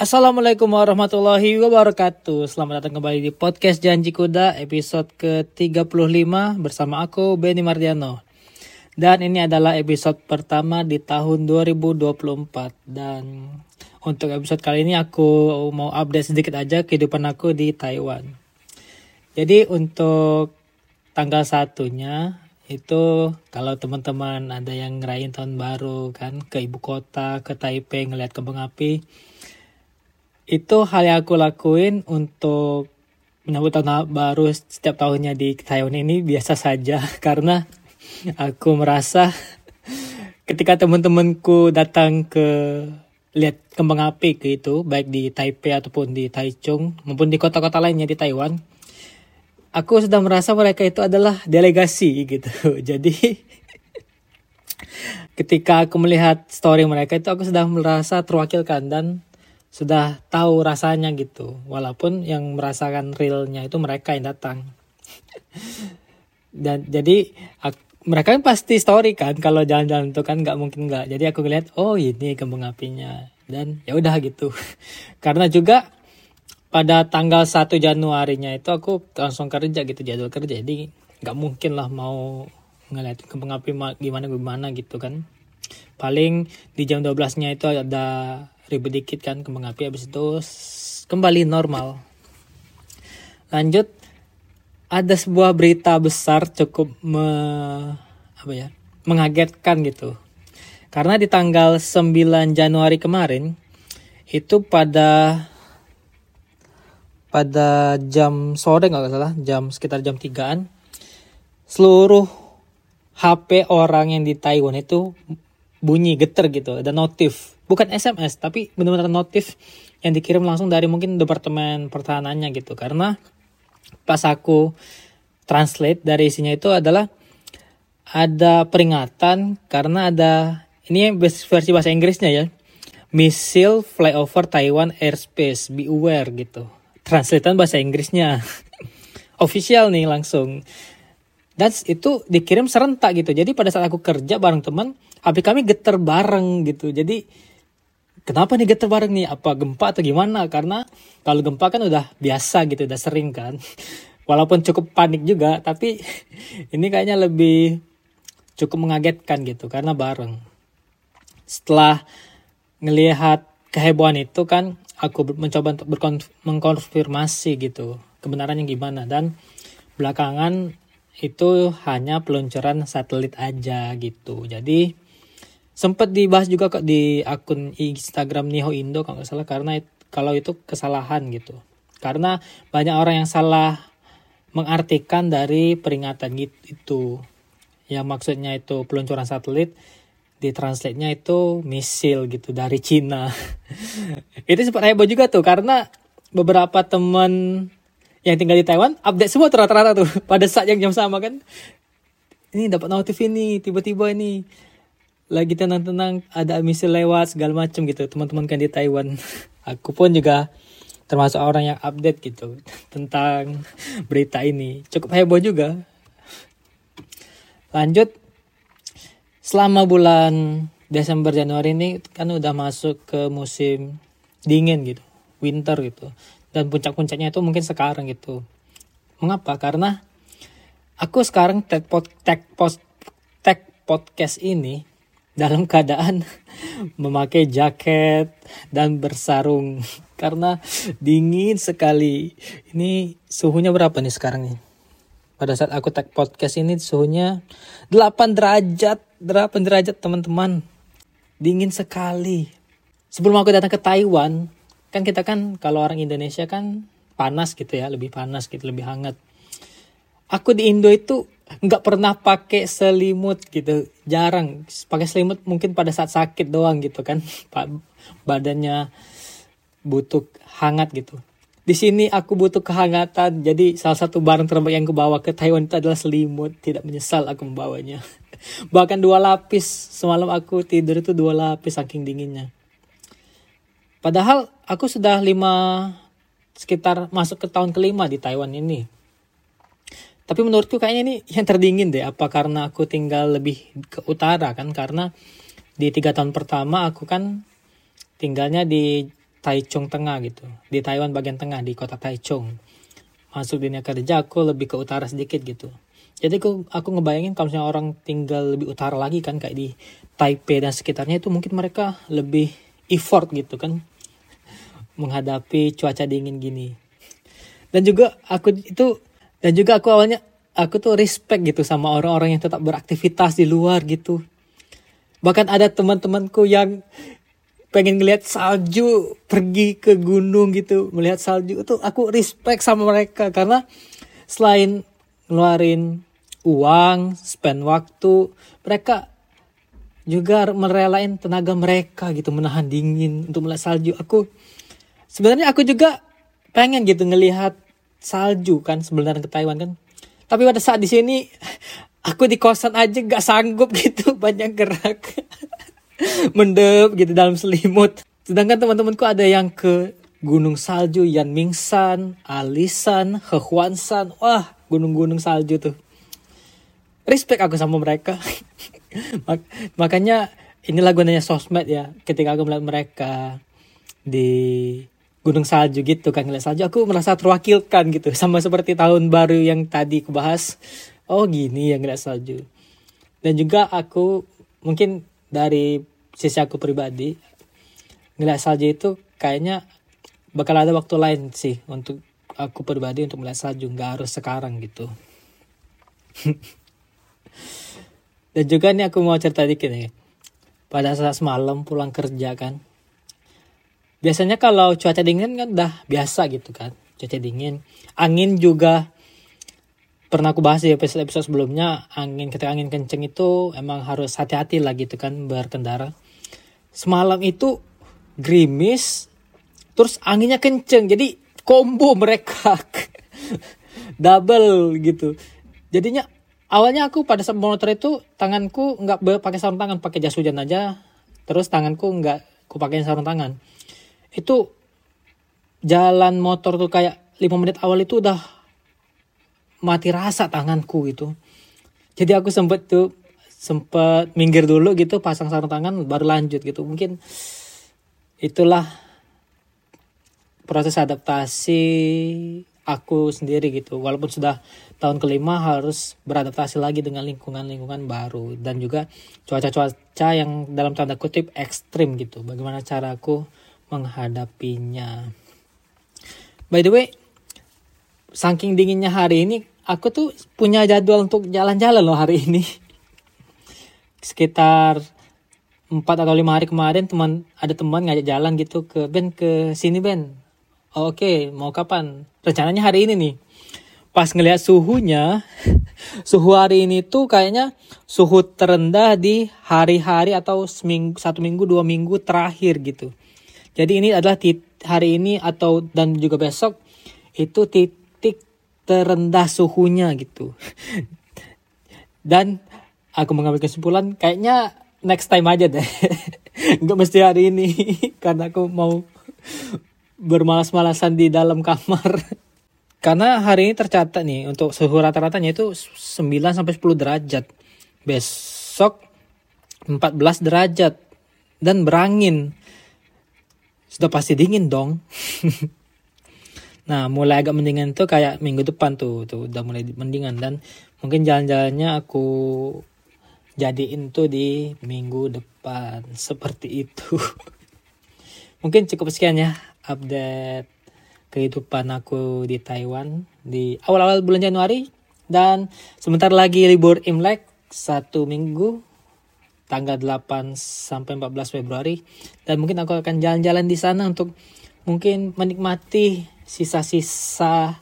Assalamualaikum warahmatullahi wabarakatuh. Selamat datang kembali di podcast Janji Kuda episode ke-35 bersama aku Benny Mardiano. Dan ini adalah episode pertama di tahun 2024 Dan untuk episode kali ini aku mau update sedikit aja kehidupan aku di Taiwan. Jadi untuk tanggal satunya itu kalau teman-teman ada yang ngerayain tahun baru kan ke ibu kota ke Taipei ngeliat kembang api itu hal yang aku lakuin untuk menyambut tahun baru setiap tahunnya di Taiwan ini biasa saja karena aku merasa ketika teman-temanku datang ke lihat kembang api itu baik di Taipei ataupun di Taichung maupun di kota-kota lainnya di Taiwan aku sudah merasa mereka itu adalah delegasi gitu. Jadi ketika aku melihat story mereka itu aku sudah merasa terwakilkan dan sudah tahu rasanya gitu. Walaupun yang merasakan realnya itu mereka yang datang. dan jadi aku, mereka kan pasti story kan kalau jalan-jalan itu kan nggak mungkin nggak. Jadi aku ngeliat oh ini kembang apinya dan ya udah gitu. Karena juga pada tanggal 1 Januarinya itu aku langsung kerja gitu jadwal kerja jadi nggak mungkin lah mau ngeliat kembang api gimana gimana gitu kan paling di jam 12 nya itu ada ribet dikit kan kembang api habis itu kembali normal. Lanjut ada sebuah berita besar cukup me, apa ya mengagetkan gitu. Karena di tanggal 9 Januari kemarin itu pada pada jam sore nggak salah jam sekitar jam 3an seluruh HP orang yang di Taiwan itu bunyi geter gitu ada notif bukan SMS tapi benar-benar notif yang dikirim langsung dari mungkin departemen pertahanannya gitu. Karena pas aku translate dari isinya itu adalah ada peringatan karena ada ini versi bahasa Inggrisnya ya missile flyover Taiwan airspace beware gitu. Translatean bahasa Inggrisnya. Official nih langsung. Dan itu dikirim serentak gitu. Jadi pada saat aku kerja bareng teman HP kami geter bareng gitu. Jadi kenapa nih geter bareng nih? Apa gempa atau gimana? Karena kalau gempa kan udah biasa gitu udah sering kan. Walaupun cukup panik juga tapi ini kayaknya lebih cukup mengagetkan gitu karena bareng. Setelah ngelihat kehebohan itu kan aku mencoba untuk mengkonfirmasi gitu kebenarannya gimana. Dan belakangan itu hanya peluncuran satelit aja gitu. Jadi sempat dibahas juga kok di akun Instagram Niho Indo kalau nggak salah karena kalau itu kesalahan gitu karena banyak orang yang salah mengartikan dari peringatan gitu itu yang maksudnya itu peluncuran satelit di translate-nya itu misil gitu dari Cina. itu sempat heboh juga tuh karena beberapa teman yang tinggal di Taiwan update semua rata-rata tuh pada saat yang jam sama kan. Ini dapat notif ini tiba-tiba ini lagi tenang-tenang ada misil lewat segala macam gitu teman-teman kan di Taiwan. Aku pun juga termasuk orang yang update gitu tentang berita ini. Cukup heboh juga. Lanjut selama bulan Desember Januari ini kan udah masuk ke musim dingin gitu, winter gitu. Dan puncak-puncaknya itu mungkin sekarang gitu. Mengapa? Karena aku sekarang tag, pod, tag, post, tag podcast ini dalam keadaan memakai jaket dan bersarung karena dingin sekali. Ini suhunya berapa nih sekarang nih? Pada saat aku tag podcast ini suhunya 8 derajat 8 derajat teman-teman. Dingin sekali. Sebelum aku datang ke Taiwan, kan kita kan kalau orang Indonesia kan panas gitu ya, lebih panas gitu, lebih hangat. Aku di Indo itu nggak pernah pakai selimut gitu, jarang. Pakai selimut mungkin pada saat sakit doang gitu kan, pak badannya butuh hangat gitu. Di sini aku butuh kehangatan, jadi salah satu barang terbaik yang aku bawa ke Taiwan itu adalah selimut. Tidak menyesal aku membawanya. bahkan dua lapis semalam aku tidur itu dua lapis saking dinginnya padahal aku sudah lima sekitar masuk ke tahun kelima di Taiwan ini tapi menurutku kayaknya ini yang terdingin deh. Apa karena aku tinggal lebih ke utara kan? Karena di tiga tahun pertama aku kan tinggalnya di Taichung Tengah gitu. Di Taiwan bagian tengah di kota Taichung. Masuk dunia kerja aku lebih ke utara sedikit gitu. Jadi aku aku ngebayangin kalau misalnya orang tinggal lebih utara lagi kan kayak di Taipei dan sekitarnya itu mungkin mereka lebih effort gitu kan menghadapi cuaca dingin gini. Dan juga aku itu dan juga aku awalnya aku tuh respect gitu sama orang-orang yang tetap beraktivitas di luar gitu. Bahkan ada teman-temanku yang pengen ngeliat salju pergi ke gunung gitu melihat salju itu aku respect sama mereka. Karena selain ngeluarin uang spend waktu mereka juga merelain tenaga mereka gitu menahan dingin untuk melihat salju. Aku sebenarnya aku juga pengen gitu ngelihat salju kan sebenarnya ke Taiwan kan tapi pada saat di sini aku di kosan aja gak sanggup gitu banyak gerak mendep gitu dalam selimut. Sedangkan teman-temanku ada yang ke Gunung Salju Yanmingsan, Alisan, Hehuansan. Wah, gunung-gunung salju tuh. Respect aku sama mereka. Mak makanya inilah gunanya sosmed ya. Ketika aku melihat mereka di gunung salju gitu kan ngeliat salju aku merasa terwakilkan gitu. Sama seperti tahun baru yang tadi aku bahas. Oh gini yang ngeliat salju. Dan juga aku mungkin dari sisi aku pribadi ngeliat salju itu kayaknya bakal ada waktu lain sih untuk aku pribadi untuk melihat salju. Nggak harus sekarang gitu. Dan juga nih aku mau cerita dikit nih. Pada saat semalam pulang kerja kan biasanya kalau cuaca dingin kan udah biasa gitu kan cuaca dingin. Angin juga pernah aku bahas di episode episode sebelumnya angin ketika angin kenceng itu emang harus hati-hati lah gitu kan berkendara. Semalam itu gerimis terus anginnya kenceng jadi combo mereka. Double gitu. Jadinya awalnya aku pada saat motor itu tanganku nggak pakai sarung tangan pakai jas hujan aja. Terus tanganku nggak aku pakai sarung tangan itu jalan motor tuh kayak lima menit awal itu udah mati rasa tanganku gitu. Jadi aku sempet tuh sempet minggir dulu gitu pasang sarung tangan baru lanjut gitu. Mungkin itulah proses adaptasi aku sendiri gitu. Walaupun sudah tahun kelima harus beradaptasi lagi dengan lingkungan-lingkungan baru. Dan juga cuaca-cuaca yang dalam tanda kutip ekstrim gitu. Bagaimana cara aku menghadapinya. By the way saking dinginnya hari ini aku tuh punya jadwal untuk jalan-jalan loh hari ini. Sekitar empat atau lima hari kemarin teman ada teman ngajak jalan gitu ke Ben ke sini Ben. Oh, oke okay, mau kapan? Rencananya hari ini nih. Pas ngelihat suhunya suhu hari ini tuh kayaknya suhu terendah di hari-hari atau seminggu satu minggu dua minggu terakhir gitu jadi ini adalah hari ini atau dan juga besok itu terendah suhunya gitu. Dan aku mengambil kesimpulan kayaknya next time aja deh. Nggak mesti hari ini karena aku mau bermalas-malasan di dalam kamar. Karena hari ini tercatat nih untuk suhu rata-ratanya itu 9 sampai 10 derajat. Besok 14 derajat dan berangin. Sudah pasti dingin dong. Nah, mulai agak mendingan tuh kayak minggu depan tuh, tuh udah mulai mendingan dan mungkin jalan-jalannya aku jadiin tuh di minggu depan seperti itu. mungkin cukup sekian ya update kehidupan aku di Taiwan di awal-awal bulan Januari dan sebentar lagi libur Imlek satu minggu tanggal 8 sampai 14 Februari dan mungkin aku akan jalan-jalan di sana untuk mungkin menikmati sisa-sisa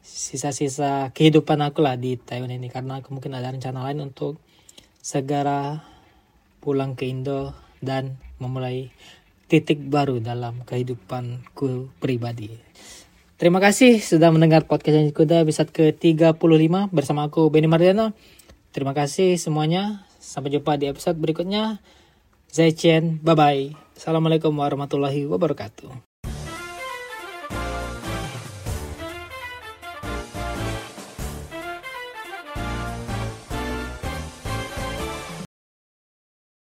sisa-sisa kehidupan aku lah di Taiwan ini karena aku mungkin ada rencana lain untuk segera pulang ke Indo dan memulai titik baru dalam kehidupanku pribadi. Terima kasih sudah mendengar podcast yang Kuda episode ke-35 bersama aku Benny Mardiano. Terima kasih semuanya. Sampai jumpa di episode berikutnya. Zaichen, bye bye. Assalamualaikum warahmatullahi wabarakatuh.